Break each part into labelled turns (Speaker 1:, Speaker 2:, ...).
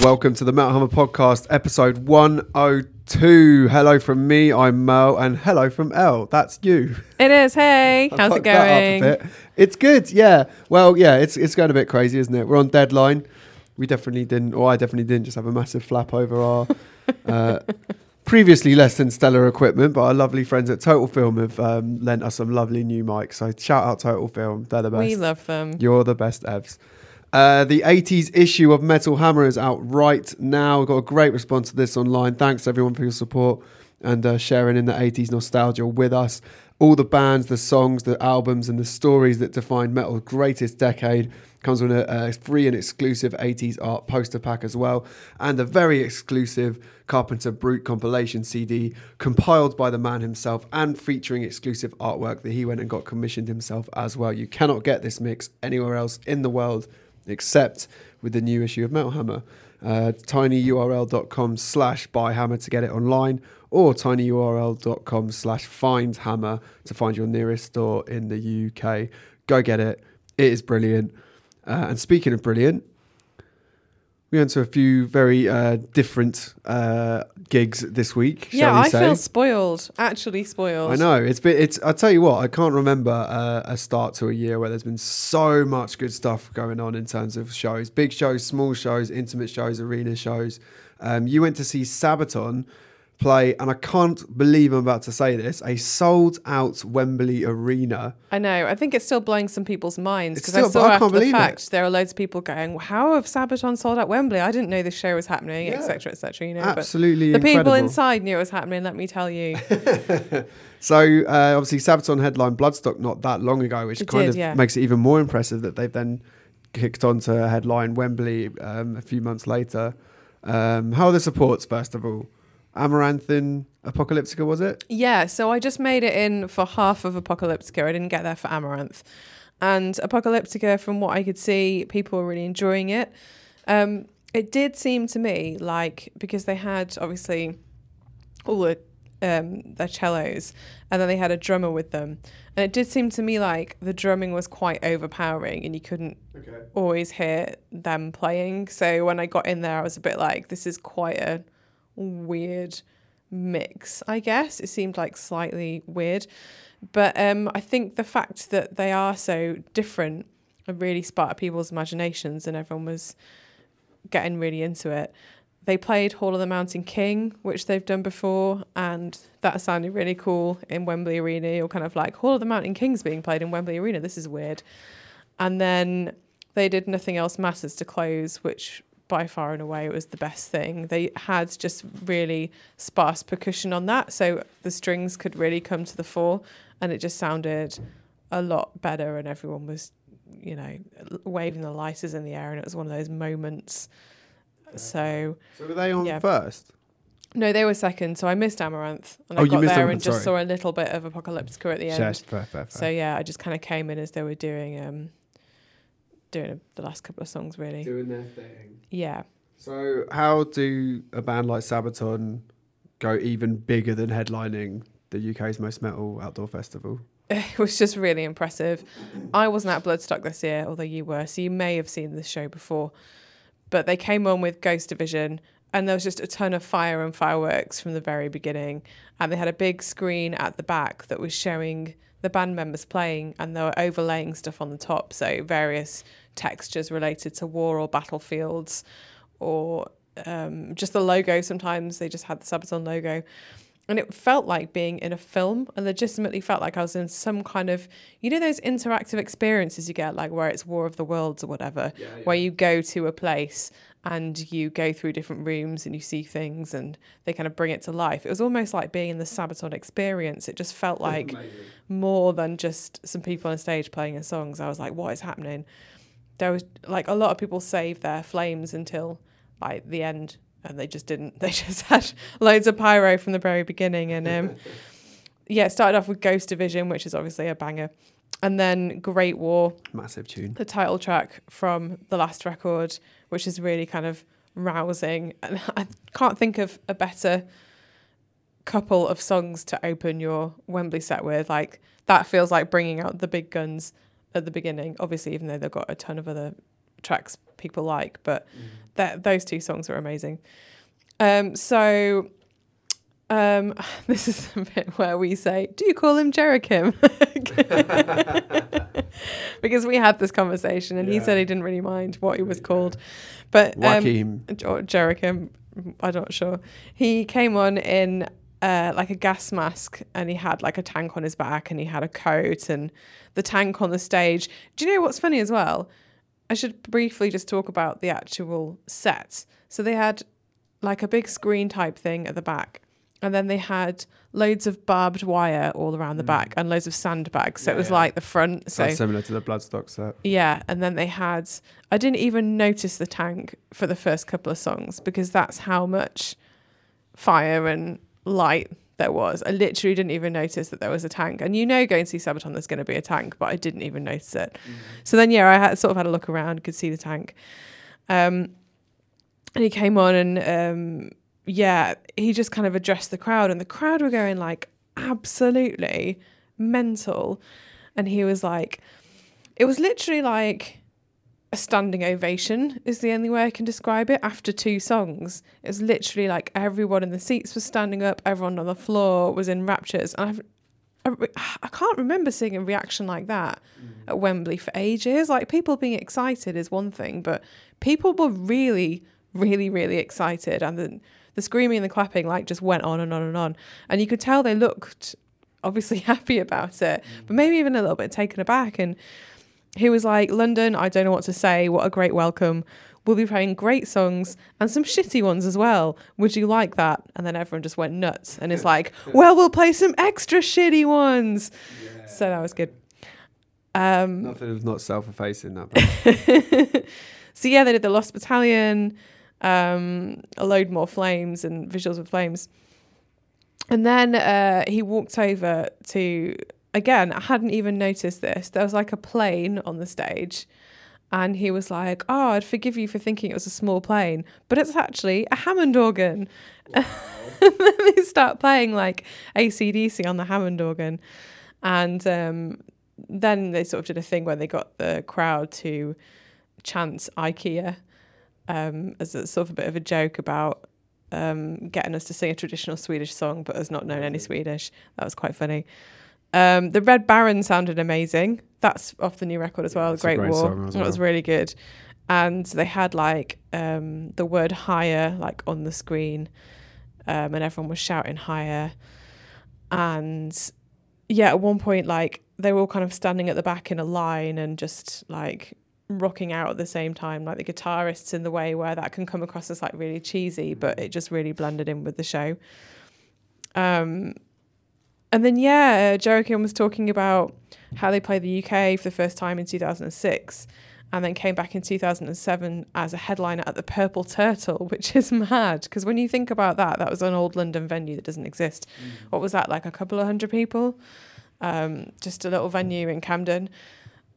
Speaker 1: welcome to the Metal Hammer Podcast, episode 102. Hello from me, I'm Mel, and hello from Elle. That's you.
Speaker 2: It is. Hey,
Speaker 1: I
Speaker 2: how's it
Speaker 1: fucked that up a
Speaker 2: going?
Speaker 1: It's good, yeah. Well, yeah, it's it's going a bit crazy, isn't it? We're on deadline. We definitely didn't, or I definitely didn't, just have a massive flap over our uh, previously less than stellar equipment. But our lovely friends at Total Film have um, lent us some lovely new mics. So shout out Total Film, they're the best.
Speaker 2: We love them.
Speaker 1: You're the best, Evs. Uh, the 80s issue of Metal Hammer is out right now. We've got a great response to this online. Thanks everyone for your support and uh, sharing in the 80s nostalgia with us. All the bands, the songs, the albums, and the stories that define metal's greatest decade comes with a, a free and exclusive 80s art poster pack as well, and a very exclusive Carpenter Brut compilation CD compiled by the man himself and featuring exclusive artwork that he went and got commissioned himself as well. You cannot get this mix anywhere else in the world except with the new issue of Metal Hammer. Uh, tinyurl.com slash buy hammer to get it online or tinyurl.com slash find hammer to find your nearest store in the UK. Go get it. It is brilliant. Uh, and speaking of brilliant, we went to a few very uh, different uh, gigs this week.
Speaker 2: yeah,
Speaker 1: shall we
Speaker 2: I
Speaker 1: say?
Speaker 2: feel spoiled. Actually spoiled.
Speaker 1: I know it's been. It's. I tell you what, I can't remember uh, a start to a year where there's been so much good stuff going on in terms of shows, big shows, small shows, intimate shows, arena shows. Um, you went to see Sabaton play, and I can't believe I'm about to say this: a sold-out Wembley Arena.
Speaker 2: I know. I think it's still blowing some people's minds because I saw
Speaker 1: I
Speaker 2: after the
Speaker 1: believe it.
Speaker 2: fact there are loads of people going, "How have Sabaton sold out Wembley? I didn't know this show was happening,
Speaker 1: Yeah.
Speaker 2: etc., etc." You know,
Speaker 1: Absolutely
Speaker 2: but the
Speaker 1: incredible.
Speaker 2: people inside knew it was happening. Let me tell you.
Speaker 1: So uh, obviously Sabaton headline Bloodstock not that long ago, which
Speaker 2: It
Speaker 1: kind
Speaker 2: did,
Speaker 1: of
Speaker 2: yeah.
Speaker 1: makes it even more impressive that they've then kicked on to headline Wembley um, a few months later. Um, how are the supports first of all? Amaranthe in Apocalyptica was it?
Speaker 2: Yeah, so I just made it in for half of Apocalyptica. I didn't get there for Amaranthe. And Apocalyptica, from what I could see, people were really enjoying it. Um, it did seem to me like because they had obviously all the um, their cellos, and then they had a drummer with them, and it did seem to me like the drumming was quite overpowering, and you couldn't
Speaker 1: Okay.
Speaker 2: always hear them playing. So when I got in there, I was a bit like, this is quite a weird mix, I guess. It seemed like slightly weird. But um, I think the fact that they are so different really sparked people's imaginations and everyone was getting really into it. They played Hall of the Mountain King, which they've done before, and that sounded really cool in Wembley Arena. You're kind of like, Hall of the Mountain King's being played in Wembley Arena. This is weird. And then they did Nothing Else Matters to close, which by far and away it was the best thing. They had just really sparse percussion on that, so the strings could really come to the fore, and it just sounded a lot better, and everyone was, you know, waving the lighters in the air, and it was one of those moments. So
Speaker 1: So were they on
Speaker 2: Yeah.
Speaker 1: first?
Speaker 2: no, they were second, so I missed Amaranthe, and
Speaker 1: Oh,
Speaker 2: I
Speaker 1: you
Speaker 2: got
Speaker 1: missed
Speaker 2: there
Speaker 1: Amaranthe,
Speaker 2: and just
Speaker 1: sorry.
Speaker 2: saw a little bit of Apocalyptica at the end.
Speaker 1: Yes, fair, fair, fair.
Speaker 2: So yeah, I just kind of came in as they were doing um doing the last couple of songs really.
Speaker 1: doing their thing.
Speaker 2: Yeah.
Speaker 1: So how do a band like Sabaton go even bigger than headlining the UK's most metal outdoor festival?
Speaker 2: It was just really impressive. I wasn't at Bloodstock this year, although you were, so you may have seen this show before. But they came on with Ghost Division and there was just a ton of fire and fireworks from the very beginning. And they had a big screen at the back that was showing the band members playing and they were overlaying stuff on the top. So various textures related to war or battlefields or um, just the logo. Sometimes they just had the Sabaton logo. And it felt like being in a film and legitimately felt like I was in some kind of, you know, those interactive experiences you get, like where it's War of the Worlds or whatever, where you go to a place and you go through different rooms and you see things and they kind of bring it to life. It was almost like being in the Sabaton experience. It just felt like more than just some people on stage playing in songs. I was like, what is happening? There was like a lot of people saved their flames until like the end and they just didn't. They just had loads of pyro from the very beginning. And um, yeah, it started off with Ghost Division, which is obviously a banger. And then Great War,
Speaker 1: Massive tune.
Speaker 2: the title track from the last record, which is really kind of rousing. And I can't think of a better couple of songs to open your Wembley set with. Like that feels like bringing out the big guns at the beginning. Obviously, even though they've got a ton of other tracks people like, but that those two songs are amazing. Um, so um, this is the bit where we say, "Do you call him Jericho?" because we had this conversation, and he said he didn't really mind what he was called, but um, or Jericho, I'm not sure. He came on in uh, like a gas mask, and he had like a tank on his back, and he had a coat, and the tank on the stage. Do you know what's funny as well? I should briefly just talk about the actual set. So they had like a big screen type thing at the back, and then they had loads of barbed wire all around the back and loads of sandbags. So
Speaker 1: Mm. Yeah,
Speaker 2: it was
Speaker 1: yeah.
Speaker 2: like the front. So
Speaker 1: Sounds similar to the Bloodstock set.
Speaker 2: yeah, and then they had. I didn't even notice the tank for the first couple of songs because that's how much fire and light there was. I literally didn't even notice that there was a tank. And you know, going to see Sabaton, there's going to be a tank, but I didn't even notice it. So then, yeah, I had sort of had a look around, could see the tank. Um, and he came on, and um, yeah, he just kind of addressed the crowd, and the crowd were going like absolutely mental. And he was like, it was literally like a standing ovation is the only way I can describe it after two songs. It was literally like everyone in the seats was standing up, everyone on the floor was in raptures. And I've, I, I can't remember seeing a reaction like that mm. at Wembley for ages. Like people being excited is one thing, but people were really, really, really excited. And the, the screaming and the clapping like just went on and on and on. And you could tell they looked obviously happy about it, but maybe even a little bit taken aback. And he was like, London, I don't know what to say. What a great welcome. We'll be playing great songs and some shitty ones as well. Would you like that? And then everyone just went nuts and it's like, well, we'll play some extra shitty ones. So that was good. Um,
Speaker 1: Nothing was not self-effacing that. band.
Speaker 2: so yeah, they did the Lost Battalion, um, a load more flames and visuals of flames. And then uh, he walked over to again. I hadn't even noticed this. There was like a plane on the stage, and he was like, "Oh, I'd forgive you for thinking it was a small plane, but it's actually a Hammond organ." and then they start playing like ACDC on the Hammond organ, and um, then they sort of did a thing where they got the crowd to chant IKEA um, as a sort of a bit of a joke about um, getting us to sing a traditional Swedish song, but us not knowing any Swedish. That was quite funny. Um, the Red Baron sounded amazing. That's off the new record as well. Great,
Speaker 1: great
Speaker 2: War. That was really good. And they had like um, the word higher like on the screen, um, and everyone was shouting higher. And yeah, at one point, like they were all kind of standing at the back in a line and just like rocking out at the same time, like the guitarists in the way where that can come across as like really cheesy, but it just really blended in with the show. Um, and then yeah, uh, Jericho was talking about how they played the UK for the first time in 2006. And then came back in 2007 as a headliner at the Purple Turtle, which is mad. Because when you think about that, that was an old London venue that doesn't exist. What was that, like a couple of hundred people? Um, just a little venue in Camden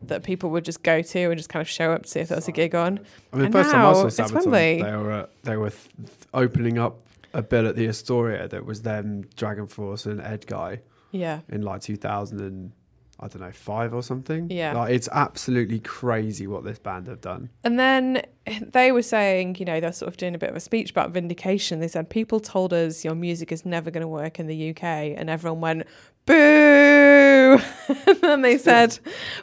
Speaker 2: that people would just go to and just kind of show up to see if there was a gig on.
Speaker 1: I mean,
Speaker 2: And
Speaker 1: the first time I
Speaker 2: now
Speaker 1: saw
Speaker 2: it's
Speaker 1: Sabaton,
Speaker 2: Wembley.
Speaker 1: they were uh, they were th- opening up a bill at the Astoria that was them, DragonForce and Edguy
Speaker 2: Yeah.
Speaker 1: in like 2000 and I don't know five or something.
Speaker 2: Yeah.
Speaker 1: like, it's absolutely crazy what this band have done.
Speaker 2: And then they were saying, you know, they're sort of doing a bit of a speech about vindication. They said, people told us your music is never going to work in the UK. And everyone went, boo. and then they said,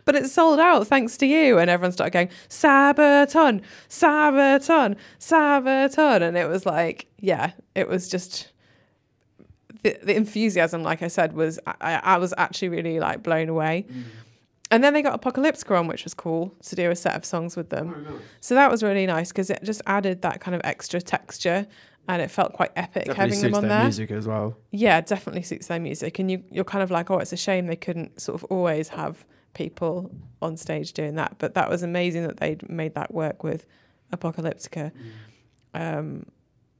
Speaker 2: but it's sold out thanks to you. And everyone started going, Sabaton, Sabaton, Sabaton. And it was like, yeah, it was just the, the enthusiasm, like I said, was I, I was actually really like blown away. Mm. And then they got Apocalyptica on, which was cool to do a set of songs with them. Oh, so that was really nice because it just added that kind of extra texture and it felt quite epic
Speaker 1: Definitely
Speaker 2: having them
Speaker 1: suits
Speaker 2: on
Speaker 1: their
Speaker 2: there.
Speaker 1: music as well.
Speaker 2: Yeah, definitely suits their music. And you, you're kind of like, oh, it's a shame they couldn't sort of always have people on stage doing that. But that was amazing that they'd made that work with Apocalyptica. Um,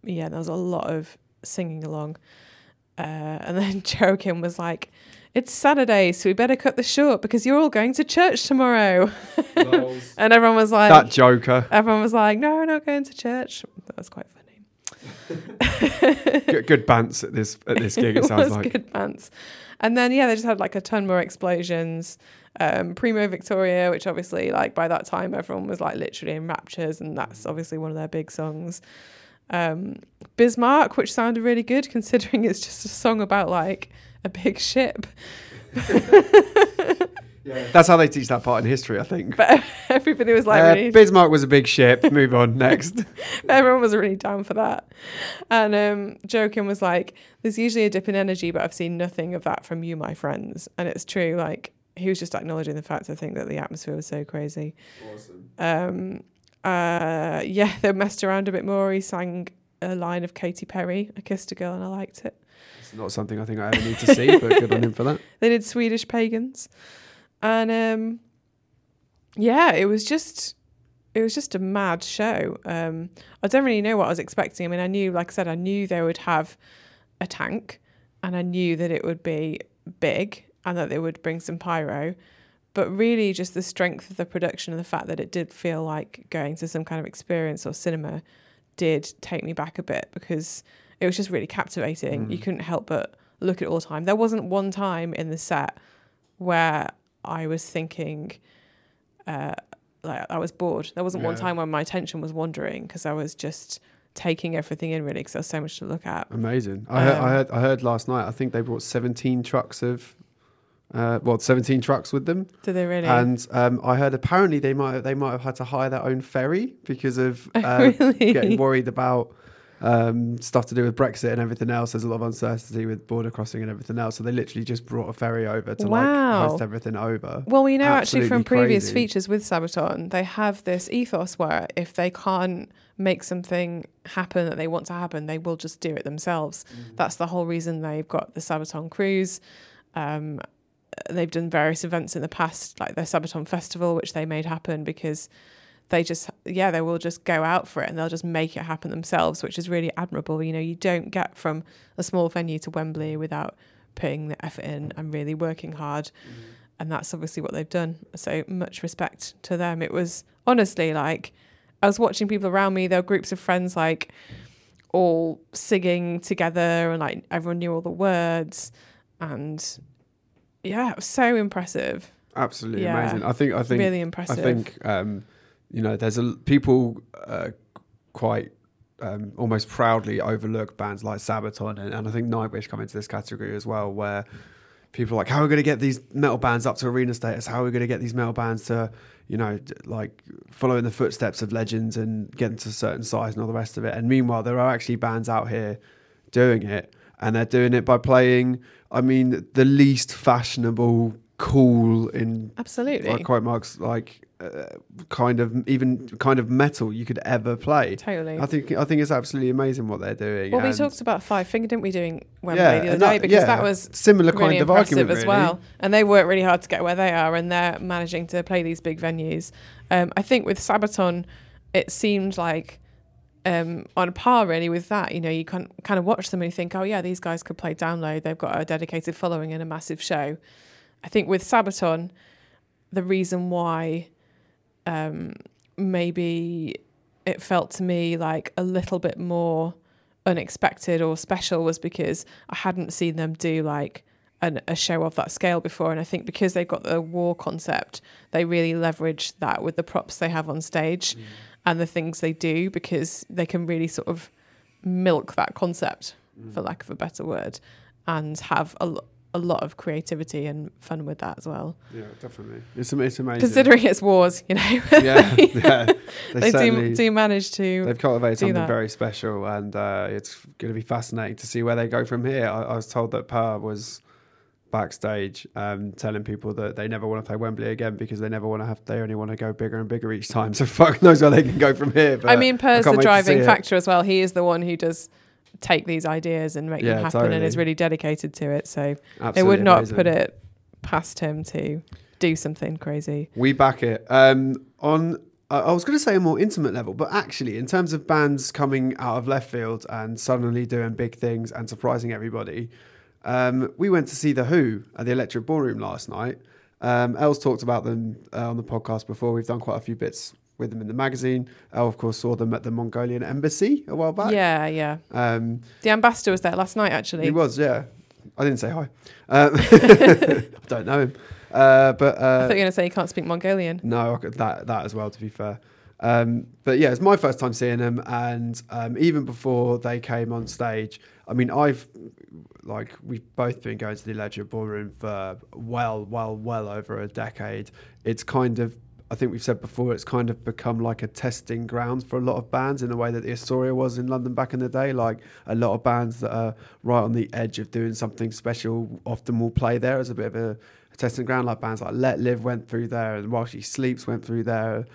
Speaker 2: yeah, there was a lot of singing along. Uh, and then Joakim was like, it's Saturday, so we better cut this short because you're all going to church tomorrow. and everyone was like,
Speaker 1: that Joker,
Speaker 2: everyone was like, no, we're not going to church. That was quite funny.
Speaker 1: Good, good bants at this at this gig. It,
Speaker 2: it
Speaker 1: sounds like.
Speaker 2: good pants. And then yeah, they just had like a ton more explosions. Um, Primo Victoria, which obviously, like by that time, everyone was like literally in raptures, and that's obviously one of their big songs. Um, Bismarck, which sounded really good considering it's just a song about like a big ship.
Speaker 1: That's how they teach that part in history, I think.
Speaker 2: But everybody was like,
Speaker 1: Uh,
Speaker 2: really,
Speaker 1: Bismarck was a big ship. Move on next.
Speaker 2: everyone was really down for that. And um, Joakim was like, there's usually a dip in energy, but I've seen nothing of that from you, my friends. And it's true. Like, he was just acknowledging the fact, I think, that the atmosphere was so crazy.
Speaker 1: Awesome.
Speaker 2: Um, uh, yeah, they messed around a bit more. He sang a line of Katy Perry, I Kissed a Girl and I Liked It.
Speaker 1: It's not something I think I ever need to see, but good on him for that.
Speaker 2: They did Swedish Pagans. And um, yeah, it was just it was just a mad show. Um, I don't really know what I was expecting. I mean, I knew, like I said, I knew they would have a tank, and I knew that it would be big and that they would bring some pyro. But really, just the strength of the production and the fact that it did feel like going to some kind of experience or cinema did take me back a bit because it was just really captivating. You couldn't help but look at it all the time. There wasn't one time in the set where I was thinking, uh, like I was bored. There wasn't one time when my attention was wandering because I was just taking everything in really because there was so much to look at.
Speaker 1: Amazing. I, heard, I
Speaker 2: Um,
Speaker 1: heard. I heard last night. I think they brought 17 trucks of, uh, well, 17 trucks with them,
Speaker 2: Did they really?
Speaker 1: and um, I heard apparently they might they might have had to hire their own ferry because of uh,
Speaker 2: really?
Speaker 1: getting worried about um, stuff to do with Brexit and everything else. There's a lot of uncertainty with border crossing and everything else. So they literally just brought a ferry over to
Speaker 2: Wow.
Speaker 1: like host everything over.
Speaker 2: Well, we know actually from
Speaker 1: Absolutely
Speaker 2: previous
Speaker 1: crazy.
Speaker 2: features with Sabaton, they have this ethos where if they can't make something happen that they want to happen, they will just do it themselves.
Speaker 1: Mm-hmm.
Speaker 2: That's the whole reason they've got the Sabaton cruise. Um, they've done various events in the past, like their Sabaton Festival, which they made happen because they just, yeah, they will just go out for it and they'll just make it happen themselves, which is really admirable. You know, you don't get from a small venue to Wembley without putting the effort in and really working hard and that's obviously what they've done. So much respect to them. It was honestly like I was watching people around me. There were groups of friends like all singing together, and like everyone knew all the words, and yeah, it was so impressive.
Speaker 1: Absolutely
Speaker 2: Yeah.
Speaker 1: amazing. I think. I think.
Speaker 2: really
Speaker 1: I
Speaker 2: impressive.
Speaker 1: think. Um, you know, there's a people uh, quite. Um, almost proudly overlook bands like Sabaton and, and I think Nightwish come into this category as well, where people are like, how are we going to get these metal bands up to arena status? How are we going to get these metal bands to, you know, d- like follow in the footsteps of legends and get into a certain size and all the rest of it? And meanwhile, there are actually bands out here doing it, and they're doing it by playing, I mean, the least fashionable, cool in
Speaker 2: absolutely,
Speaker 1: like quote marks like uh, kind of even kind of metal you could ever play.
Speaker 2: totally.
Speaker 1: I think I think it's absolutely amazing what they're doing.
Speaker 2: well, we talked about Five Finger, didn't we, doing Wembley
Speaker 1: Yeah,
Speaker 2: the other
Speaker 1: and
Speaker 2: day because
Speaker 1: yeah,
Speaker 2: that was
Speaker 1: similar
Speaker 2: really
Speaker 1: kind of argument
Speaker 2: as
Speaker 1: really.
Speaker 2: well. And they work really hard to get where they are, and they're managing to play these big venues. Um, I think with Sabaton, it seemed like um, on par really with that. You know, you can kind of watch them and you think, oh yeah, these guys could play download. They've got a dedicated following and a massive show. I think with Sabaton, the reason why um, maybe it felt to me like a little bit more unexpected or special was because I hadn't seen them do like an, a show of that scale before. And I think because they've got the war concept, they really leverage that with the props they have on stage and the things they do because they can really sort of milk that concept, for lack of a better word, and have a, a lot of creativity and fun with that as well.
Speaker 1: Yeah, definitely. It's, it's amazing.
Speaker 2: Considering it's wars, you know,
Speaker 1: yeah, yeah. They,
Speaker 2: they do, do manage to.
Speaker 1: they've cultivated something
Speaker 2: that.
Speaker 1: very special, and uh, it's going to be fascinating to see where they go from here. I, I was told that Per was backstage um, telling people that they never want to play Wembley again because they never want to have. They only want to go bigger and bigger each time. So fuck knows where they can go from here. But
Speaker 2: I mean, Per's
Speaker 1: can't
Speaker 2: the driving
Speaker 1: it.
Speaker 2: factor as well. He is the one who does take these ideas and make
Speaker 1: Yeah,
Speaker 2: them happen and is really dedicated to it. So it would not
Speaker 1: amazing.
Speaker 2: put it past him to do something crazy.
Speaker 1: We back it. Um, on I I was going to say a more intimate level, but actually, in terms of bands coming out of left field and suddenly doing big things and surprising everybody, um, we went to see the Hu at the Electric Ballroom last night. Um, Els talked about them uh, on the podcast before. We've done quite a few bits with them in the magazine. Elle, of course, saw them at the Mongolian embassy a while back.
Speaker 2: Yeah, yeah.
Speaker 1: Um,
Speaker 2: The ambassador was there last night, actually.
Speaker 1: he was, yeah. I didn't say hi. Um, I don't know him. Uh, but
Speaker 2: I thought
Speaker 1: uh,
Speaker 2: you were going to say you can't speak Mongolian.
Speaker 1: no, that that as well. To be fair, um, but yeah, it's my first time seeing them, and um, even before they came on stage, I mean, I've like we've both been going to the Electric Ballroom for well, well, well over a decade. It's kind of I think we've said before, it's kind of become like a testing ground for a lot of bands in the way that the Astoria was in London back in the day. Like a lot of bands that are right on the edge of doing something special often will play there as a bit of a, a testing ground. Like bands like Letlive went through there, and While She Sleeps went through there.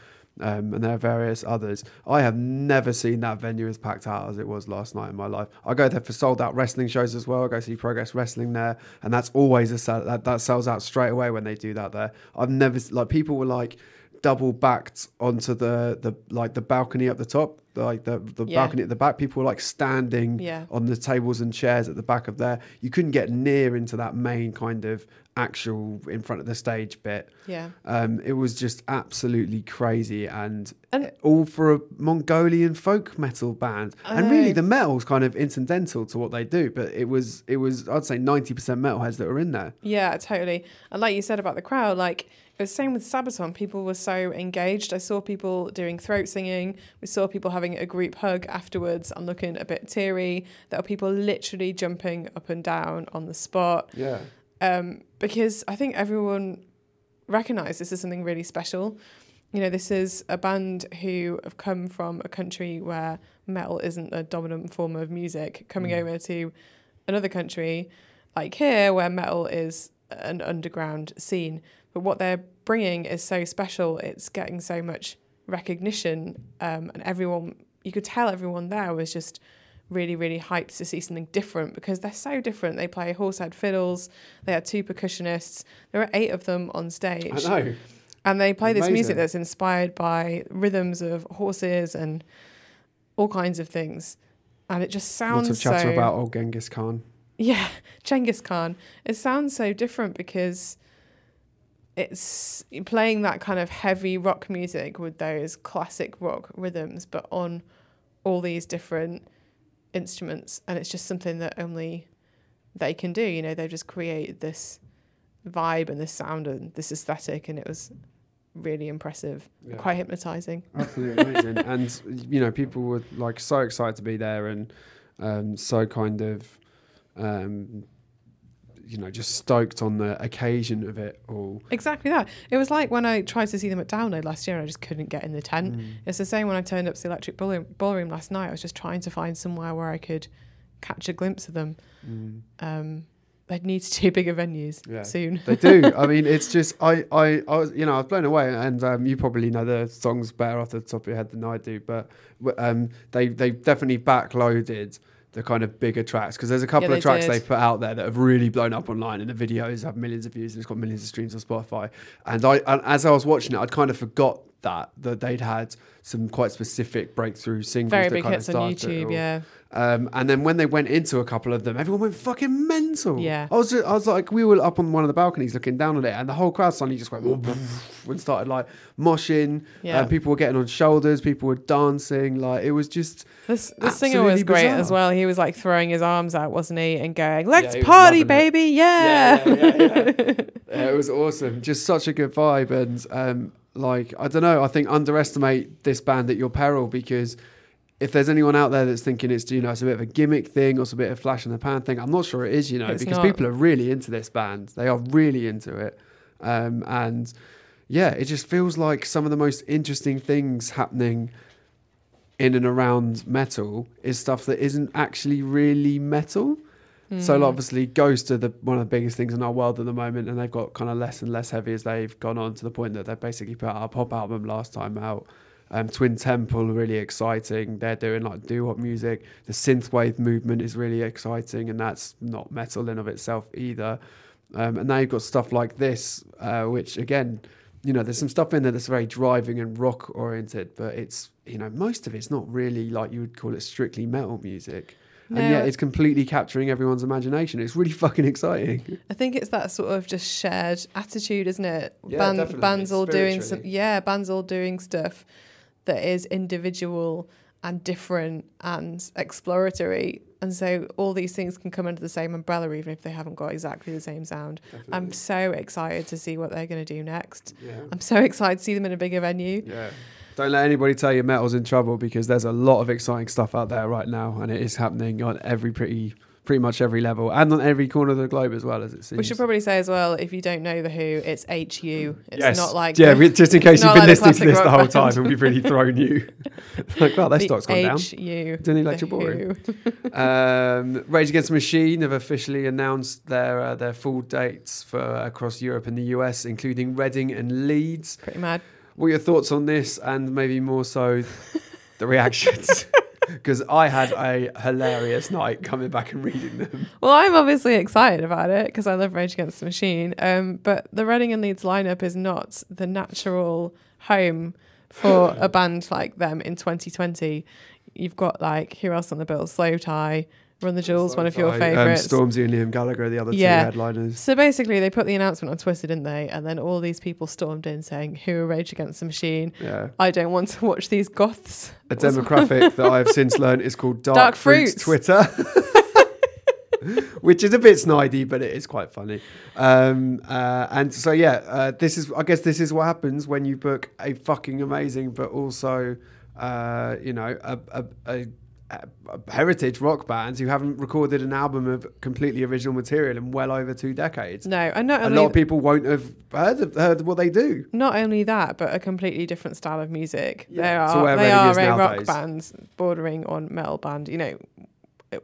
Speaker 1: Um, and there are various others. I have never seen that venue as packed out as it was last night in my life. I go there for sold out wrestling shows as well. I go see Progress Wrestling there, and that's always a sell, that that sells out straight away when they do that there. I've never like people were like double backed onto the the like the balcony at the top, like the the
Speaker 2: Yeah.
Speaker 1: balcony at the back. People were like standing
Speaker 2: Yeah.
Speaker 1: on the tables and chairs at the back of there. You couldn't get near into that main kind of actual in front of the stage bit.
Speaker 2: Yeah.
Speaker 1: Um, it was just absolutely crazy and,
Speaker 2: And-
Speaker 1: all for a Mongolian folk metal band.
Speaker 2: I
Speaker 1: and really,
Speaker 2: know.
Speaker 1: the metal's kind of incidental to what they do, but it was it was I'd say ninety percent metalheads that were in there.
Speaker 2: Yeah, totally. And like you said about the crowd, like it was the same with Sabaton. People were so engaged. I saw people doing throat singing. We saw people having a group hug afterwards and looking a bit teary. There are people literally jumping up and down on the spot.
Speaker 1: Yeah,
Speaker 2: um, because I think everyone recognised this as something really special. You know, this is a band who have come from a country where metal isn't a dominant form of music, coming
Speaker 1: Mm.
Speaker 2: over to another country like here where metal is an underground scene. But what they're bringing is so special. It's getting so much recognition, um, and everyone you could tell everyone there was just really, really hyped to see something different because they're so different. They play horsehead fiddles. They had two percussionists. There are eight of them on stage,
Speaker 1: I know.
Speaker 2: and they play this music that's inspired by rhythms of horses and all kinds of things. And it just sounds
Speaker 1: Lots of chatter
Speaker 2: so
Speaker 1: about old Genghis Khan.
Speaker 2: yeah, Genghis Khan. It sounds so different because it's playing that kind of heavy rock music with those classic rock rhythms, but on all these different instruments. And it's just something that only they can do. You know, they've just created this vibe and this sound and this aesthetic, and it was really impressive,
Speaker 1: Yeah.
Speaker 2: quite hypnotizing.
Speaker 1: Absolutely amazing. and you know, people were like so excited to be there and um, so kind of um, you know, just stoked on the occasion of it all.
Speaker 2: Exactly that. It was like when I tried to see them at Download last year and I just couldn't get in the tent.
Speaker 1: Mm.
Speaker 2: It's the same when I turned up to the Electric Ballroom, ballroom last night. I was just trying to find somewhere where I could catch a glimpse of them.
Speaker 1: Mm.
Speaker 2: Um, they'd need to do bigger venues
Speaker 1: Yeah.
Speaker 2: soon.
Speaker 1: They do. I mean, it's just I, I, I was, you know, I was blown away, and um, you probably know the songs better off the top of your head than I do. But um, they they definitely backloaded the kind of bigger tracks because there's a couple
Speaker 2: Yeah,
Speaker 1: of tracks
Speaker 2: did.
Speaker 1: they've put out there that have really blown up online, and the videos have millions of views, and it's got millions of streams on Spotify. And I, and as I was watching it, I'd kind of forgot that that they'd had some quite specific breakthrough singles
Speaker 2: Very
Speaker 1: that
Speaker 2: big
Speaker 1: kind
Speaker 2: hits
Speaker 1: of
Speaker 2: on
Speaker 1: started it
Speaker 2: YouTube,
Speaker 1: all.
Speaker 2: yeah.
Speaker 1: Um, and then when they went into a couple of them, everyone went fucking mental.
Speaker 2: Yeah.
Speaker 1: I was, I was like, we were up on one of the balconies looking down on it, and the whole crowd suddenly just went and started like moshing.
Speaker 2: Yeah.
Speaker 1: Uh, people were getting on shoulders, people were dancing. Like it was just
Speaker 2: This the singer was
Speaker 1: Absolutely
Speaker 2: great
Speaker 1: bizarre.
Speaker 2: as well. He was like throwing his arms out, wasn't he, and going, "Let's
Speaker 1: he was
Speaker 2: party,
Speaker 1: loving it.
Speaker 2: baby, yeah!"
Speaker 1: yeah, yeah, yeah, yeah. Yeah, it was awesome. Just such a good vibe, and um, like I don't know, I think underestimate this band at your peril because if there's anyone out there that's thinking it's you know it's a bit of a gimmick thing or it's a bit of flash in the pan thing, I'm not sure it is. You know,
Speaker 2: It's
Speaker 1: because
Speaker 2: not.
Speaker 1: people are really into this band. They are really into it, um, and yeah, it just feels like some of the most interesting things happening in and around metal is stuff that isn't actually really metal. So like,
Speaker 2: Mm.
Speaker 1: obviously, Ghost are the one of the biggest things in our world at the moment, and they've got kind of less and less heavy as they've gone on to the point that they basically put out a pop album last time out. Um, Twin Temple really exciting. They're doing like doo wop music. The synthwave movement is really exciting, and that's not metal in of itself either. Um, and now you've got stuff like this, uh, which again, you know, there's some stuff in there that's very driving and rock oriented, but it's you know most of it's not really like you would call it strictly metal music.
Speaker 2: No,
Speaker 1: and yet it's completely capturing everyone's imagination. It's really fucking exciting.
Speaker 2: I think it's that sort of just shared attitude, isn't it?
Speaker 1: Yeah,
Speaker 2: Band,
Speaker 1: definitely.
Speaker 2: bands all doing some, yeah, bands all doing stuff that is individual and different and exploratory. And so all these things can come under the same umbrella, even if they haven't got exactly the same sound. I'm so excited to see what they're going to do next.
Speaker 1: Yeah.
Speaker 2: I'm so excited to see them in a bigger venue.
Speaker 1: Yeah. Don't let anybody tell you metal's in trouble because there's a lot of exciting stuff out there right now, and it is happening on every pretty pretty much every level and on every corner of the globe as well as it seems.
Speaker 2: We should probably say as well, if you don't know the Hu, it's HU. It's
Speaker 1: yes.
Speaker 2: not like
Speaker 1: yeah,
Speaker 2: the-
Speaker 1: just in case you've been
Speaker 2: like
Speaker 1: listening to this the whole time and we've really thrown you. like, well, their
Speaker 2: the
Speaker 1: stock's gone down.
Speaker 2: HU.
Speaker 1: Didn't he like your boring? Um, Rage Against the Machine have officially announced their uh, their full dates for across Europe and the US, including Reading and Leeds.
Speaker 2: Pretty mad.
Speaker 1: What are your thoughts on this, and maybe more so the reactions? Because I had a hilarious night coming back and reading them.
Speaker 2: Well, I'm obviously excited about it because I love Rage Against the Machine. Um, but the Reading and Leeds lineup is not the natural home for a band like them in 2020. You've got like who else on the bill? Slowthai, Run the Jewels, one of your
Speaker 1: Um,
Speaker 2: favourites.
Speaker 1: Stormzy and Liam Gallagher, the other
Speaker 2: Yeah.
Speaker 1: two headliners.
Speaker 2: So basically, they put the announcement on Twitter, didn't they? And then all these people stormed in saying, "Who are Rage Against the Machine?
Speaker 1: Yeah.
Speaker 2: I don't want to watch these goths."
Speaker 1: A demographic that I've since learned is called Dark,
Speaker 2: Dark
Speaker 1: Fruits,
Speaker 2: Fruits.
Speaker 1: Twitter. Which is a bit snidey, but it is quite funny. Um, uh, and so, yeah, uh, this is, I guess, this is what happens when you book a fucking amazing, but also, uh, you know, a, a, a, a Uh, heritage rock bands who haven't recorded an album of completely original material in well over two decades.
Speaker 2: No, and not
Speaker 1: A
Speaker 2: only
Speaker 1: lot of people won't have heard, of, heard what they do.
Speaker 2: not only that, but a completely different style of music.
Speaker 1: Yeah,
Speaker 2: they are they are a rock
Speaker 1: nowadays.
Speaker 2: band bordering on metal band. You know,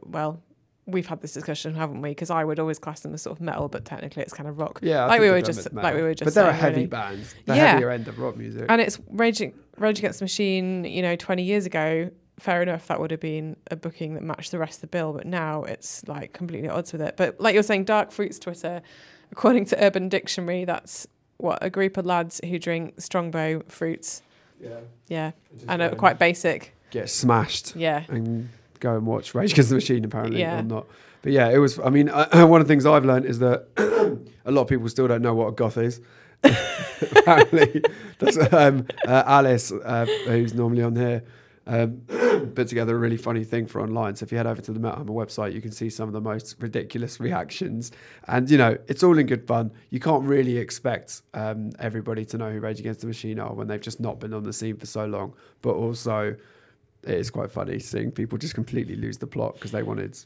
Speaker 2: well, we've had this discussion, haven't we? Because I would always class them as sort of metal, but technically it's kind of rock.
Speaker 1: Yeah, I
Speaker 2: Like we were just- like we were just
Speaker 1: But they're a heavy
Speaker 2: really.
Speaker 1: band. The
Speaker 2: Yeah.
Speaker 1: heavier end of rock music.
Speaker 2: And it's Rage, Rage Against the Machine. You know, twenty years ago, fair enough, that would have been a booking that matched the rest of the bill. But now it's like completely at odds with it. But like you're saying, Dark Fruits Twitter, according to Urban Dictionary, that's what a group of lads who drink strongbow fruits.
Speaker 1: yeah.
Speaker 2: Yeah, and are quite basic.
Speaker 1: get smashed
Speaker 2: Yeah.
Speaker 1: and go and watch Rage Against the Machine apparently
Speaker 2: Yeah.
Speaker 1: or not. But yeah, it was. I mean, uh, one of the things I've learned is that a lot of people still don't know what a goth is. apparently, that's um, uh, Alice, uh, who's normally on here. Um, put together a really funny thing for online. So if you head over to the Metal Hammer website, you can see some of the most ridiculous reactions. And you know, it's all in good fun. You can't really expect um, everybody to know who Rage Against the Machine are when they've just not been on the scene for so long. But also, it is quite funny seeing people just completely lose the plot because they wanted.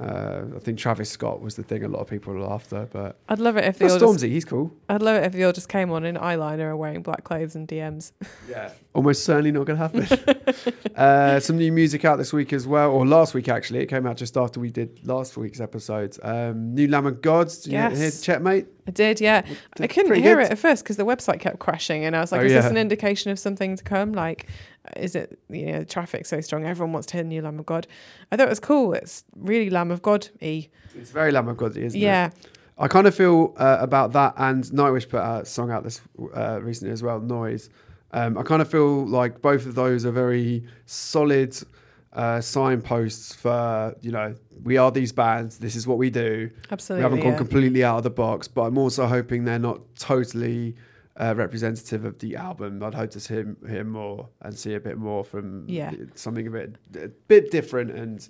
Speaker 1: Uh, I think Travis Scott was the thing a lot of people were after, but
Speaker 2: I'd love it if they
Speaker 1: oh,
Speaker 2: all just,
Speaker 1: Stormzy, he's cool.
Speaker 2: I'd love it if they all just came on in eyeliner and wearing black clothes and DMs.
Speaker 1: Yeah, almost certainly not going to happen. uh, some new music out this week as well, or last week actually. It came out just after we did last week's episode. Um, new Lamb of Gods. Did you
Speaker 2: Yes.
Speaker 1: hear Chet, mate?
Speaker 2: I did, yeah. I couldn't hear
Speaker 1: good.
Speaker 2: it at first because the website kept crashing, and I was like,
Speaker 1: Oh,
Speaker 2: "Is this an indication of something to come? Like, is it you know traffic so strong? Everyone wants to hear the new Lamb of God." I thought it was cool. It's really Lamb of God y.
Speaker 1: It's very Lamb of God, isn't it?
Speaker 2: Yeah,
Speaker 1: I kind of feel uh, about that, and Nightwish put a song out this uh, recently as well, Noise. Um, I kind of feel like both of those are very solid uh, signposts for you know we are these bands. This is what we do.
Speaker 2: absolutely.
Speaker 1: we haven't gone
Speaker 2: yeah.
Speaker 1: completely out of the box, but I'm also hoping they're not totally uh, representative of the album. I'd hope to see him, hear more and see a bit more from
Speaker 2: Yeah.
Speaker 1: something a bit a bit different and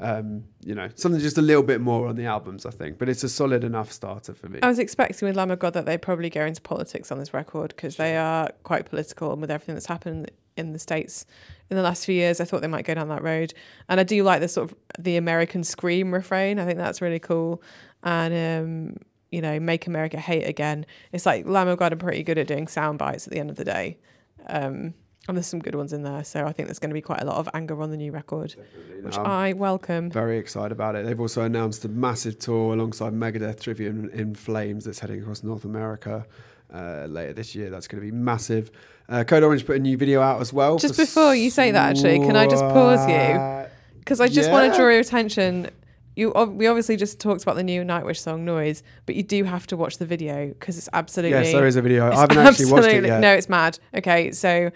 Speaker 1: um, you know something just a little bit more on the albums. I think, but it's a solid enough starter for me.
Speaker 2: I was expecting with Lamb of God that they'd probably go into politics on this record because they are quite political, and with everything that's happened in the states in the last few years, I thought they might go down that road. And I do like the sort of the American scream refrain. I think that's really cool. And um, you know, make America hate again. It's like Lamb of God are pretty good at doing sound bites at the end of the day. Um, and there's some good ones in there. So I think there's going to be quite a lot of anger on the new record, which
Speaker 1: Um,
Speaker 2: I welcome.
Speaker 1: very excited about it. They've also announced a massive tour alongside Megadeth, Trivium in Flames that's heading across North America uh, later this year. That's going to be massive. Uh, Code Orange put a new video out as well.
Speaker 2: Just before you say that, actually, can I just pause you? Because I just want to draw your attention. You, we obviously just talked about the new Nightwish song "Noise," but you do have to watch the video because it's absolutely.
Speaker 1: Yes, there is a video. I haven't actually watched it yet.
Speaker 2: No, it's mad. Okay, so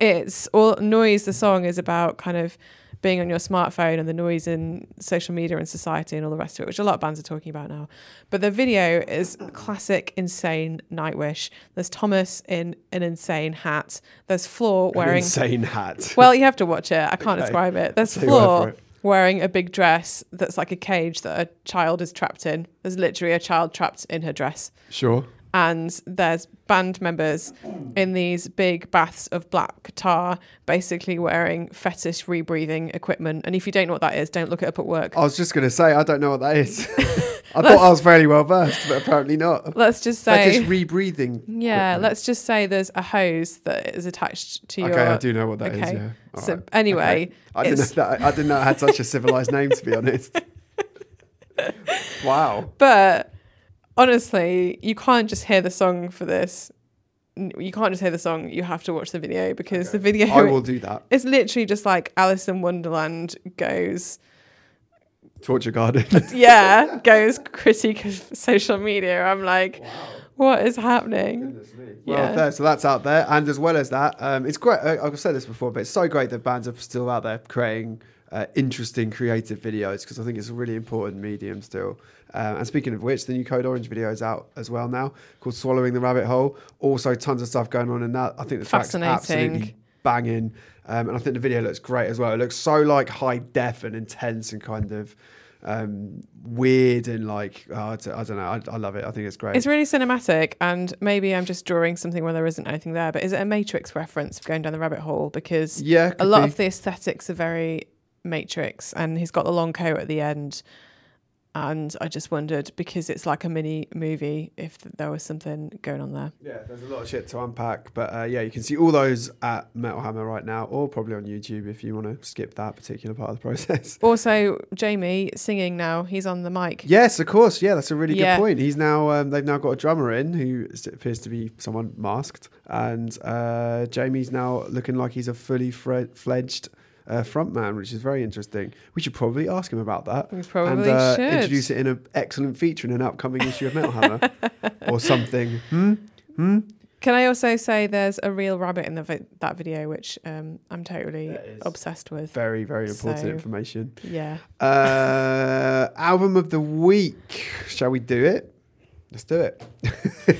Speaker 2: it's all noise. The song is about kind of being on your smartphone and the noise in social media and society and all the rest of it, which a lot of bands are talking about now. But the video is classic, insane Nightwish. There's Tuomas in an insane hat. There's Floor
Speaker 1: An
Speaker 2: wearing.
Speaker 1: insane hat.
Speaker 2: Well, you have to watch it. I can't
Speaker 1: Okay.
Speaker 2: describe it. There's
Speaker 1: Take your word for
Speaker 2: Floor. Wearing a big dress that's like a cage that a child is trapped in. There's literally a child trapped in her dress.
Speaker 1: Sure.
Speaker 2: And there's band members in these big baths of black tar, basically wearing fetish rebreathing equipment. And if you don't know what that is, don't look it up at work.
Speaker 1: I was just going to say, I don't know what that is. I thought I was fairly well versed, but apparently not.
Speaker 2: Let's just say,
Speaker 1: rebreathing.
Speaker 2: yeah,
Speaker 1: equipment.
Speaker 2: let's just say there's a hose that is attached to your.
Speaker 1: Okay, I do know what that is.
Speaker 2: okay.
Speaker 1: Yeah. All
Speaker 2: So
Speaker 1: right.
Speaker 2: anyway,
Speaker 1: Okay. I didn't know
Speaker 2: it's-
Speaker 1: that. I didn't know it had such a civilized name, to be honest. wow.
Speaker 2: But honestly, you can't just hear the song for this. N- You can't just hear the song. You have to watch the video because the video
Speaker 1: I will do that.
Speaker 2: it's literally just like Alice in Wonderland goes,
Speaker 1: Torture Garden.
Speaker 2: yeah, goes critique of social media. I'm like, what is happening?
Speaker 1: Well,
Speaker 2: Yeah.
Speaker 1: there, so that's out there, and as well as that, um, it's great. I- I've said this before, but it's so great that bands are still out there creating uh, interesting, creative videos because I think it's a really important medium still. Uh, and speaking of which, the new Code Orange video is out as well now, called "Swallowing the Rabbit Hole." Also, tons of stuff going on in that. I think the track's
Speaker 2: Fascinating.
Speaker 1: absolutely banging, um, and I think the video looks great as well. It looks so like high def and intense and kind of um, weird and like oh, I don't know. I, I love it. I think it's great.
Speaker 2: It's really cinematic, and maybe I'm just drawing something where there isn't anything there. But is it a Matrix reference going down the rabbit hole? Because
Speaker 1: yeah,
Speaker 2: a lot
Speaker 1: be.
Speaker 2: of the aesthetics are very Matrix, and he's got the long coat at the end. And I just wondered because it's like a mini movie if there was something going on there.
Speaker 1: Yeah, there's a lot of shit to unpack, but uh, yeah, you can see all those at Metal Hammer right now, or probably on YouTube if you want to skip that particular part of the process.
Speaker 2: Also, Jamie singing now. He's on the mic.
Speaker 1: yes, of course. Yeah, that's a really
Speaker 2: Yeah.
Speaker 1: good point. He's now um, they've now got a drummer in who appears to be someone masked, and uh, Jamie's now looking like he's a fully fre- fledged. Uh, frontman, which is very interesting. We should probably ask him about that
Speaker 2: We probably
Speaker 1: and uh,
Speaker 2: should.
Speaker 1: introduce it in an excellent feature in an upcoming issue of Metal Hammer or something. Hmm? Hmm?
Speaker 2: Can I also say there's a real rabbit in the vi- that video, which um, I'm totally obsessed with.
Speaker 1: Very, very important
Speaker 2: So-
Speaker 1: information.
Speaker 2: Yeah.
Speaker 1: Uh, album of the week. Shall we do it? Let's do it.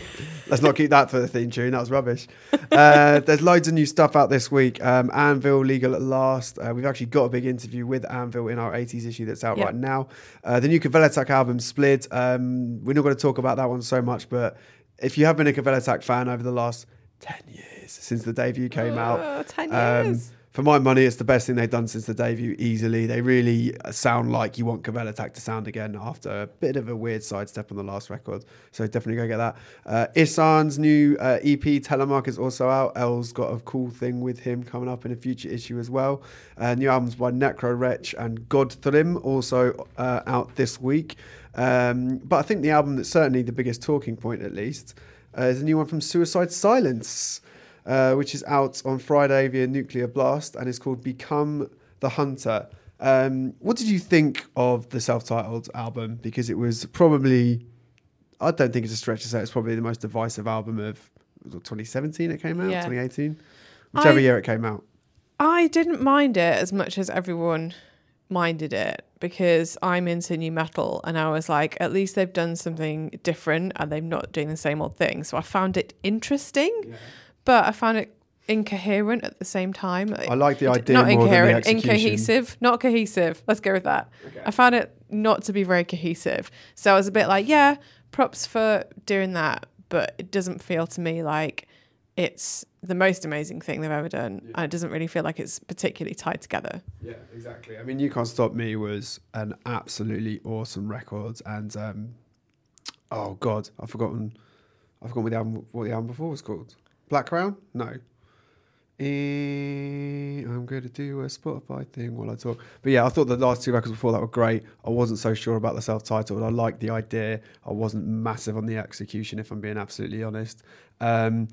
Speaker 1: Let's not keep that for the theme tune. That was rubbish. Uh, there's loads of new stuff out this week. Um, Anvil, Legal at Last. Uh, we've actually got a big interview with Anvil in our 80s issue that's out
Speaker 2: Yeah.
Speaker 1: right now. Uh, the new Kvelertak album, Splid. Um, we're not going to talk about that one so much, but if you have been a Kvelertak fan over the last 10 years since the debut came out,
Speaker 2: Oh, 10
Speaker 1: um,
Speaker 2: years.
Speaker 1: For my money, it's the best thing they've done since the debut. Easily, they really sound like you want Kvelertak to sound again after a bit of a weird sidestep on the last record. So definitely go get that. Uh, Ihsahn's new uh, EP Telemark is also out. El's got a cool thing with him coming up in a future issue as well. Uh, new albums by Necrowretch and Godthrymm also uh, out this week. Um, but I think the album that's certainly the biggest talking point, at least, uh, is a new one from Suicide Silence uh, which is out on Friday via Nuclear Blast and is called Become the Hunter. Um, what did you think of the self titled album? Because it was probably, I don't think it's a stretch to say it's probably the most divisive album of was it 2017 it came out,
Speaker 2: Yeah.
Speaker 1: 2018, whichever
Speaker 2: I-
Speaker 1: year it came out.
Speaker 2: I didn't mind it as much as everyone minded it because I'm into nu metal and I was like, at least they've done something different and they're not doing the same old thing. So I found it interesting, but I found it incoherent at the same time.
Speaker 1: I like the idea
Speaker 2: not
Speaker 1: more than the
Speaker 2: incoherent, incohesive, not cohesive. Let's go with that. I found it not to be very cohesive. So I was a bit like, yeah, props for doing that, but it doesn't feel to me like it's the most amazing thing they've ever done. And it doesn't really feel like it's particularly tied together.
Speaker 1: Yeah, exactly. I mean, You Can't Stop Me was an absolutely awesome record, and um, oh god, I've forgotten. I've forgotten what the album what the album before was called. Black Crown? No. Eh, I'm going to do a Spotify thing while I talk. But yeah, I thought the last two records before that were great. I wasn't so sure about the self-titled. I liked the idea. I wasn't massive on the execution, if I'm being absolutely honest. Um,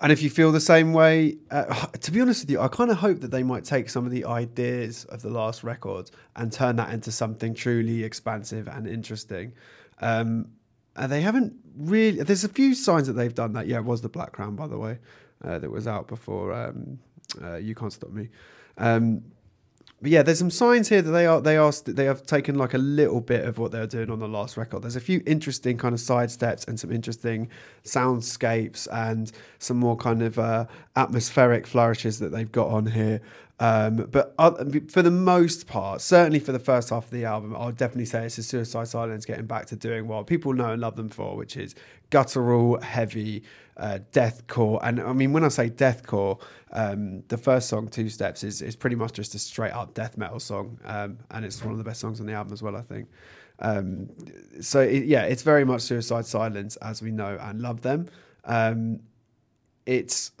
Speaker 1: and if you feel the same way, uh, to be honest with you, I kind of hope that they might take some of the ideas of the last record and turn that into something truly expansive and interesting. Um, and they haven't really. There's a few signs that they've done that. Yeah, it was the Black Crown, by the way, uh, that was out before um, uh, You Can't Stop Me. Um, but yeah, there's some signs here that they are they are they have taken like a little bit of what they were doing on the last record. There's a few interesting kind of side steps and some interesting soundscapes and some more kind of uh, atmospheric flourishes that they've got on here. Um, but for the most part, certainly for the first half of the album, I'll definitely say it's a Suicide Silence getting back to doing what people know and love them for, which is guttural, heavy, uh, deathcore. And I mean, when I say deathcore, um, the first song, Two Steps, is, is pretty much just a straight up death metal song. Um, and it's one of the best songs on the album as well, I think. Um, so, it, yeah, it's very much Suicide Silence as we know and love them. Um, it's.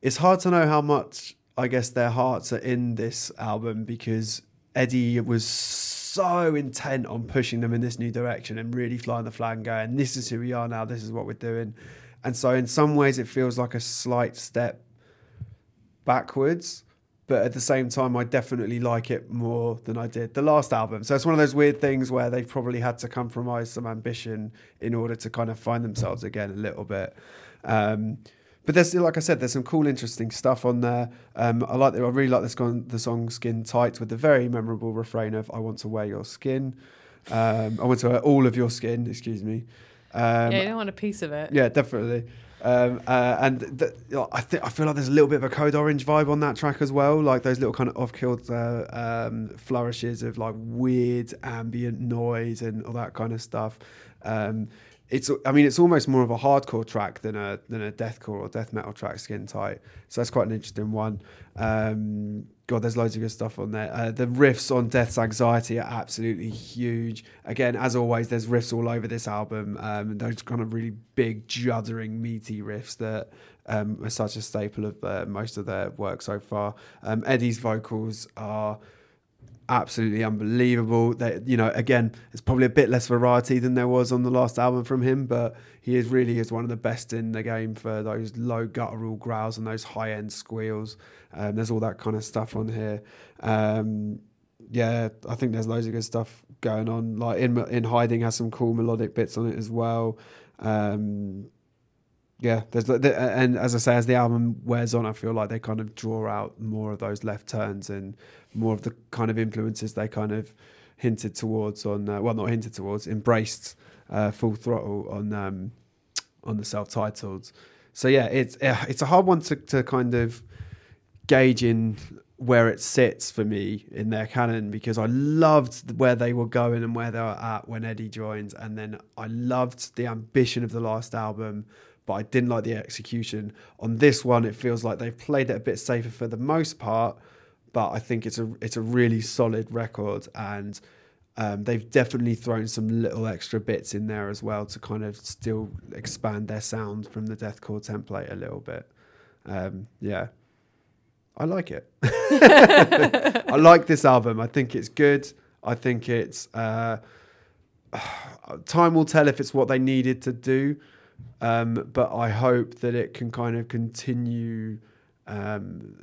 Speaker 1: It's hard to know how much I guess their hearts are in this album because Eddie was so intent on pushing them in this new direction and really flying the flag and going, this is who we are now, this is what we're doing. And so, in some ways, it feels like a slight step backwards. But at the same time, I definitely like it more than I did the last album. So it's one of those weird things where they've probably had to compromise some ambition in order to kind of find themselves again a little bit. Um, but there's like I said, there's some cool, interesting stuff on there. Um, I like, the, I really like this the song "Skin Tight" with the very memorable refrain of "I want to wear your skin." Um, I want to wear all of your skin. Excuse me.
Speaker 2: Um, yeah, you don't want a piece of it.
Speaker 1: Yeah, definitely. Um, uh, and th- I think I feel like there's a little bit of a Code Orange vibe on that track as well, like those little kind of off-kilter uh, um, flourishes of like weird ambient noise and all that kind of stuff. Um, it's I mean it's almost more of a hardcore track than a than a deathcore or death metal track, Skin Tight. So that's quite an interesting one. Um, God, there's loads of good stuff on there. Uh, the riffs on Death's Anxiety are absolutely huge. Again, as always, there's riffs all over this album. Um, those kind of really big, juddering, meaty riffs that um, are such a staple of uh, most of their work so far. Um, Eddie's vocals are absolutely unbelievable. That you know, again, it's probably a bit less variety than there was on the last album from him, but he is really is one of the best in the game for those low guttural growls and those high end squeals. Um, there's all that kind of stuff on here. Um, yeah, I think there's loads of good stuff going on. Like in in hiding has some cool melodic bits on it as well. Um, yeah, there's and as I say, as the album wears on, I feel like they kind of draw out more of those left turns and more of the kind of influences they kind of hinted towards on uh, well, not hinted towards, embraced uh, full throttle on um, on the self-titled. So yeah, it's it's a hard one to to kind of gauge in where it sits for me in their canon because I loved where they were going and where they were at when Eddie joined, and then I loved the ambition of the last album but I didn't like the execution. On this one, it feels like they've played it a bit safer for the most part, but I think it's a it's a really solid record, and um, they've definitely thrown some little extra bits in there as well to kind of still expand their sound from the deathcore template a little bit. Um, yeah, I like it. I like this album. I think it's good. I think it's. Uh, time will tell if it's what they needed to do. Um, but I hope that it can kind of continue um,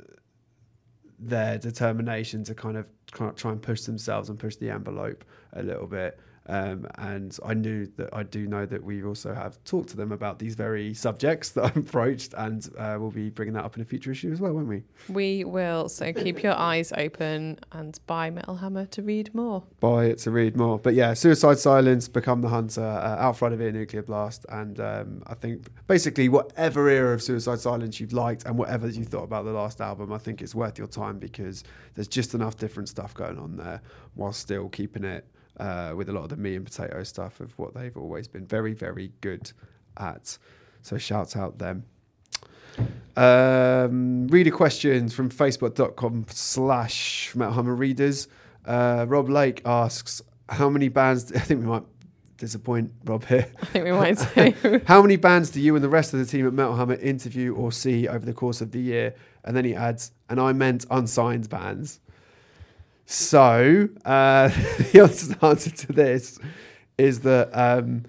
Speaker 1: their determination to kind of try and push themselves and push the envelope a little bit. Um, and I knew that I do know that we also have talked to them about these very subjects that I've approached, and uh, we'll be bringing that up in a future issue as well, won't we?
Speaker 2: We will. So keep your eyes open and buy Metal Hammer to read more.
Speaker 1: Buy it to read more. But yeah, Suicide Silence, Become the Hunter, uh, Out Front of It, Nuclear Blast, and um, I think basically whatever era of Suicide Silence you've liked and whatever you thought about the last album, I think it's worth your time because there's just enough different stuff going on there while still keeping it uh, with a lot of the meat and potato stuff of what they've always been very, very good at. So shout out them. Um, reader questions from facebook.com slash Metal readers. Uh, Rob Lake asks, how many bands, I think we might disappoint Rob here.
Speaker 2: I think we might too.
Speaker 1: how many bands do you and the rest of the team at Metal Hammer interview or see over the course of the year? And then he adds, and I meant unsigned bands. So uh, the answer to this is that um,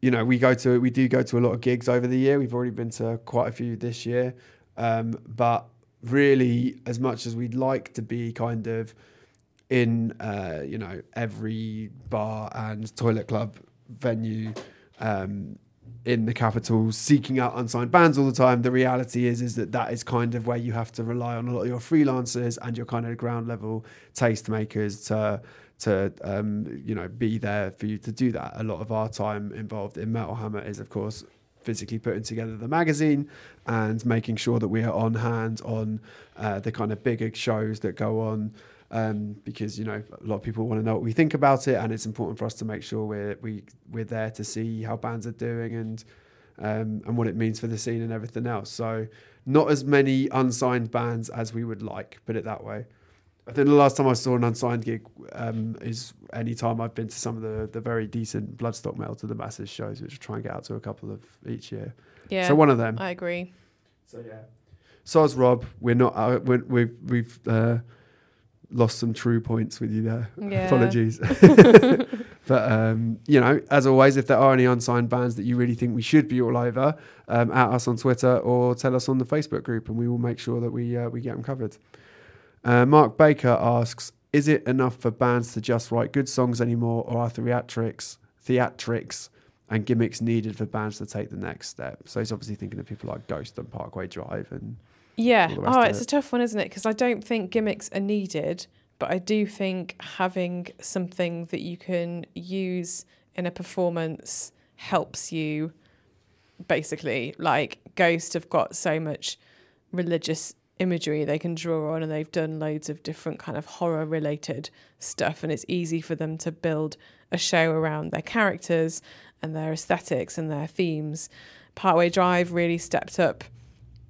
Speaker 1: you know we go to we do go to a lot of gigs over the year. We've already been to quite a few this year, um, but really, as much as we'd like to be kind of in uh, you know every bar and toilet club venue, um, in the capital seeking out unsigned bands all the time. The reality is is that that is kind of where you have to rely on a lot of your freelancers and your kind of ground level tastemakers to to um, you know be there for you to do that. A lot of our time involved in Metal Hammer is of course physically putting together the magazine and making sure that we are on hand on uh, the kind of bigger shows that go on um, because you know a lot of people want to know what we think about it, and it's important for us to make sure we're we we're there to see how bands are doing and um, and what it means for the scene and everything else. So not as many unsigned bands as we would like, put it that way. I think the last time I saw an unsigned gig um, is any time I've been to some of the, the very decent Bloodstock Metal to the Masses shows, which I try and get out to a couple of each year.
Speaker 2: Yeah,
Speaker 1: So one of them.
Speaker 2: I agree.
Speaker 1: So yeah. So as Rob, we're not uh, we're, we've we've uh, lost some true points with you there.
Speaker 2: Yeah.
Speaker 1: Apologies. but um, you know, as always, if there are any unsigned bands that you really think we should be all over, um, at us on Twitter or tell us on the Facebook group, and we will make sure that we uh, we get them covered. Uh, Mark Baker asks, "Is it enough for bands to just write good songs anymore, or are theatrics theatrics and gimmicks needed for bands to take the next step?" So he's obviously thinking of people like Ghost and Parkway Drive, and
Speaker 2: Yeah.
Speaker 1: all the rest
Speaker 2: Oh, it's
Speaker 1: it.
Speaker 2: a tough one, isn't it? Because I don't think gimmicks are needed, but I do think having something that you can use in a performance helps you. Basically, like Ghost have got so much religious imagery they can draw on, and they've done loads of different kind of horror related stuff, and it's easy for them to build a show around their characters and their aesthetics and their themes. Parkway Drive really stepped up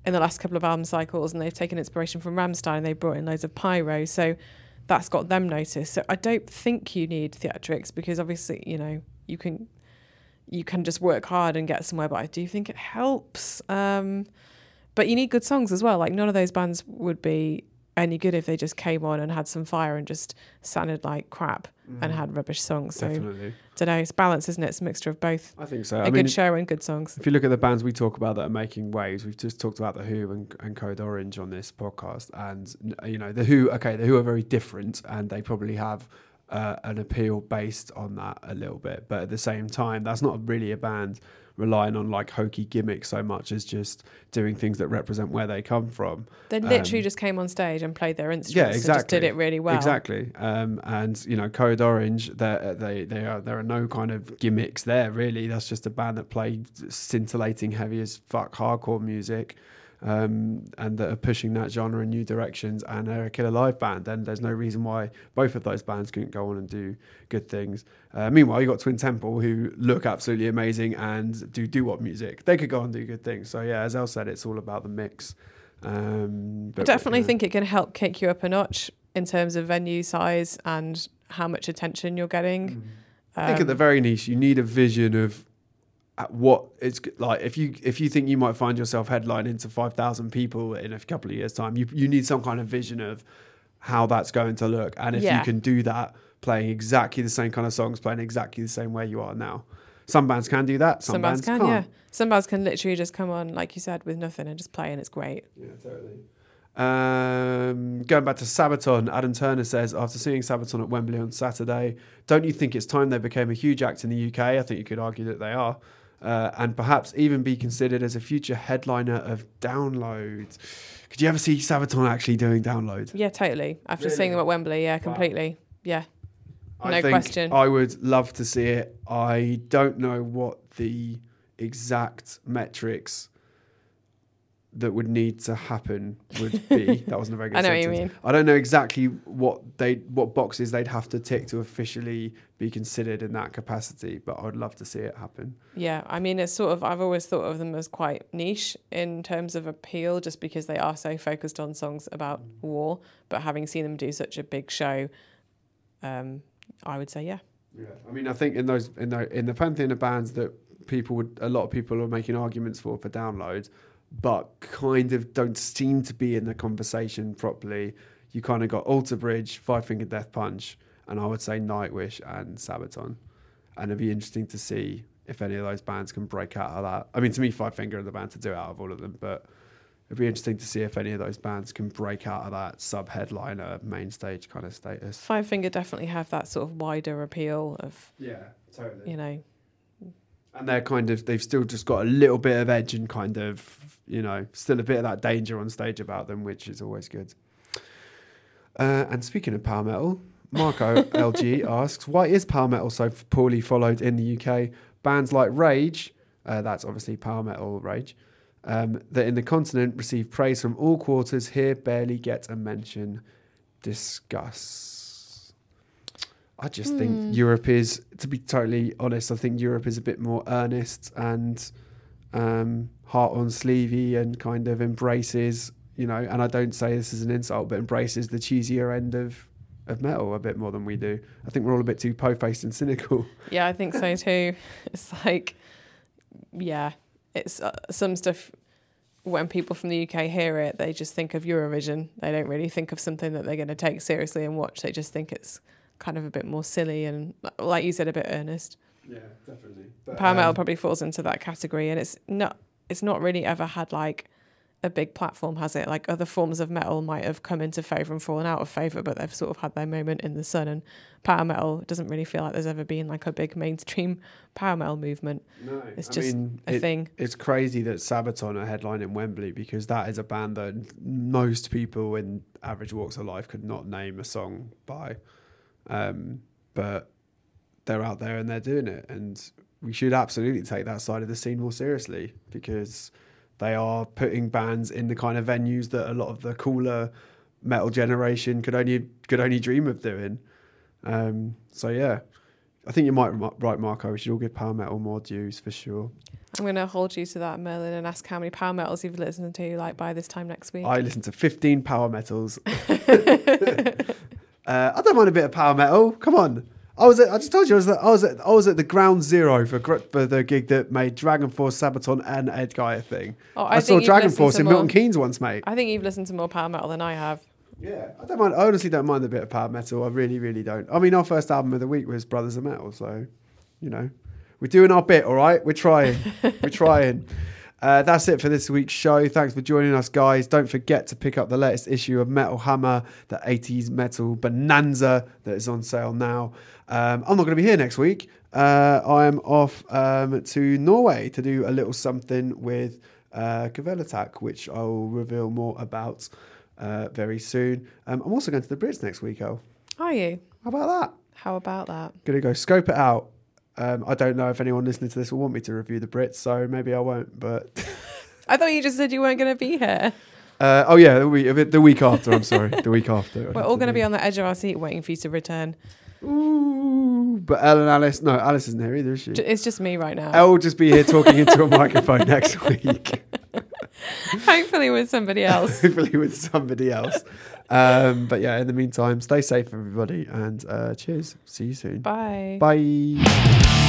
Speaker 2: in the last couple of album cycles and they've taken inspiration from Rammstein they brought in loads of pyro. So that's got them noticed. So I don't think you need theatrics because obviously, you know, you can you can just work hard and get somewhere, but I do think it helps. Um, but you need good songs as well. Like none of those bands would be any good if they just came on and had some fire and just sounded like crap and had rubbish songs. So
Speaker 1: definitely,
Speaker 2: don't know, it's balance, isn't it? It's a mixture of both.
Speaker 1: I think so.
Speaker 2: A
Speaker 1: I
Speaker 2: good
Speaker 1: mean,
Speaker 2: show and good songs.
Speaker 1: If you look at the bands we talk about that are making waves, we've just talked about the Hu and, and Code Orange on this podcast, and you know the Hu. Okay, the Hu are very different, and they probably have uh, an appeal based on that a little bit. But at the same time, that's not really a band relying on like hokey gimmicks so much as just doing things that represent where they come from.
Speaker 2: They literally
Speaker 1: Um,
Speaker 2: just came on stage and played their instruments.
Speaker 1: Yeah,
Speaker 2: And just did it really well.
Speaker 1: Exactly, um, and you know, Code Orange, they they they are there are no kind of gimmicks there really. That's just a band that play scintillating, heavy as fuck hardcore music, um, and that are pushing that genre in new directions. And they're a killer live band. Then there's no reason why both of those bands couldn't go on and do good things. Uh, meanwhile, you've got Twin Temple who look absolutely amazing and do doo-wop music. They could go and do good things. So yeah, as Elle said, it's all about the mix. Um,
Speaker 2: I definitely
Speaker 1: yeah.
Speaker 2: think it can help kick you up a notch in terms of venue size and how much attention you're getting.
Speaker 1: I think at the
Speaker 2: Um,
Speaker 1: very least, you need a vision of what it's like. If you if you think you might find yourself headlining to five thousand people in a couple of years' time, you you need some kind of vision of how that's going to look. And if
Speaker 2: Yeah.
Speaker 1: you can do that, playing exactly the same kind of songs, playing exactly the same way you are now. Some bands can do that. Some,
Speaker 2: some bands can,
Speaker 1: can't.
Speaker 2: yeah. Some bands can literally just come on, like you said, with nothing and just play, and it's great.
Speaker 1: Yeah, totally. Um, going back to Sabaton, Adam Turner says after seeing Sabaton at Wembley on Saturday, don't you think it's time they became a huge act in the UK? I think you could argue that they are, uh, and perhaps even be considered as a future headliner of Download. Could you ever see Sabaton actually doing Download?
Speaker 2: Yeah, totally. After
Speaker 1: Really?
Speaker 2: seeing them at Wembley, yeah, completely. Yeah.
Speaker 1: I
Speaker 2: No
Speaker 1: think
Speaker 2: question.
Speaker 1: I would love to see it. I don't know what the exact metrics that would need to happen would be. that wasn't a very good
Speaker 2: I know what you
Speaker 1: sentence.
Speaker 2: mean.
Speaker 1: I don't know exactly what they what boxes they'd have to tick to officially be considered in that capacity, but I would love to see it happen.
Speaker 2: Yeah, I mean, it's sort of, I've always thought of them as quite niche in terms of appeal, just because they are so focused on songs about war. But having seen them do such a big show, um, I would say, yeah.
Speaker 1: Yeah, I mean, I think in those in the in the pantheon of bands that people would a lot of people are making arguments for for download, but kind of don't seem to be in the conversation properly. You kind of got Alter Bridge, Five Finger Death Punch, and I would say Nightwish and Sabaton, and it'd be interesting to see if any of those bands can break out of that. I mean, to me, Five Finger are the band to do it out of all of them, but it'd be interesting to see if any of those bands can break out of that sub headliner main stage kind of status.
Speaker 2: Five Finger definitely have that sort of wider appeal of,
Speaker 1: Yeah, totally.
Speaker 2: you know,
Speaker 1: and they're kind of they've still just got a little bit of edge and kind of you know still a bit of that danger on stage about them, which is always good. Uh, and speaking of power metal, Marco LG asks, why is power metal so poorly followed in the UK? Bands like Rage, uh, that's obviously power metal Rage, um, that in the continent receive praise from all quarters here barely get a mention. Discuss. I just
Speaker 2: Hmm.
Speaker 1: think Europe is, to be totally honest, I think Europe is a bit more earnest and um, heart on sleevey and kind of embraces, you know, and I don't say this as an insult, but embraces the cheesier end of, of metal a bit more than we do. I think we're all a bit too po faced and cynical.
Speaker 2: Yeah, I think so too. It's like, yeah, it's uh, some stuff. When people from the UK hear it, they just think of Eurovision. They don't really think of something that they're going to take seriously and watch. They just think it's kind of a bit more silly and, like you said, a bit earnest.
Speaker 1: Yeah, definitely. But,
Speaker 2: Power metal
Speaker 1: um,
Speaker 2: probably falls into that category, and it's not. It's not really ever had like a big platform, has it? Like other forms of metal might have come into favour and fallen out of favour, but they've sort of had their moment in the sun. And power metal doesn't really feel like there's ever been like a big mainstream power metal movement.
Speaker 1: no,
Speaker 2: it's
Speaker 1: I
Speaker 2: just
Speaker 1: mean,
Speaker 2: A
Speaker 1: it-
Speaker 2: thing.
Speaker 1: it's crazy that Sabaton are headlining Wembley because that is a band that most people in average walks of life could not name a song by. Um, but they're out there and they're doing it. And we should absolutely take that side of the scene more seriously because they are putting bands in the kind of venues that a lot of the cooler metal generation could only could only dream of doing. Um, so yeah, I think you might right, Marco. We should all give power metal more dues for sure.
Speaker 2: I'm going to hold you to that, Merlin, and ask how many power metals you've listened to like by this time next week.
Speaker 1: I listen to 15 power metals. uh, I don't mind a bit of power metal. Come on. I was at, I just told you I was at, I was at, I was at the ground zero for for the gig that made DragonForce, Sabaton, and Edguy a thing.
Speaker 2: Oh,
Speaker 1: I,
Speaker 2: I
Speaker 1: saw
Speaker 2: DragonForce
Speaker 1: in
Speaker 2: more-
Speaker 1: Milton Keynes once, mate.
Speaker 2: I think you've listened to more power metal than I have.
Speaker 1: Yeah, I don't mind. I honestly don't mind a bit of power metal. I really, really don't. I mean, our first album of the week was Brothers of Metal, so you know, we're doing our bit. All right, we're trying. we're trying. Uh, that's it for this week's show. Thanks for joining us, guys. Don't forget to pick up the latest issue of Metal Hammer, the 80s metal bonanza that is on sale now. Um, I'm not going to be here next week. Uh, I'm off um, to Norway to do a little something with uh, Attack, which I will reveal more about uh, very soon. Um, I'm also going to the Brits next week, Elle.
Speaker 2: Are you?
Speaker 1: How about that?
Speaker 2: How about that?
Speaker 1: Gonna go scope it out. Um, I don't know if anyone listening to this will want me to review the Brits, so maybe I won't. But
Speaker 2: I thought you just said you weren't going to be here.
Speaker 1: uh, oh yeah, the week, the week after. I'm sorry, the week after.
Speaker 2: We're all going to be on the edge of our seat waiting for you to return.
Speaker 1: Ooh, but Elle and Alice, no, Alice isn't here either, is she?
Speaker 2: It's just me right now.
Speaker 1: Elle will just be here talking into a microphone next week,
Speaker 2: Hopefully with somebody else.
Speaker 1: hopefully with somebody else. Um, but yeah, in the meantime, stay safe, everybody, and uh, cheers. See you soon.
Speaker 2: Bye.
Speaker 1: Bye.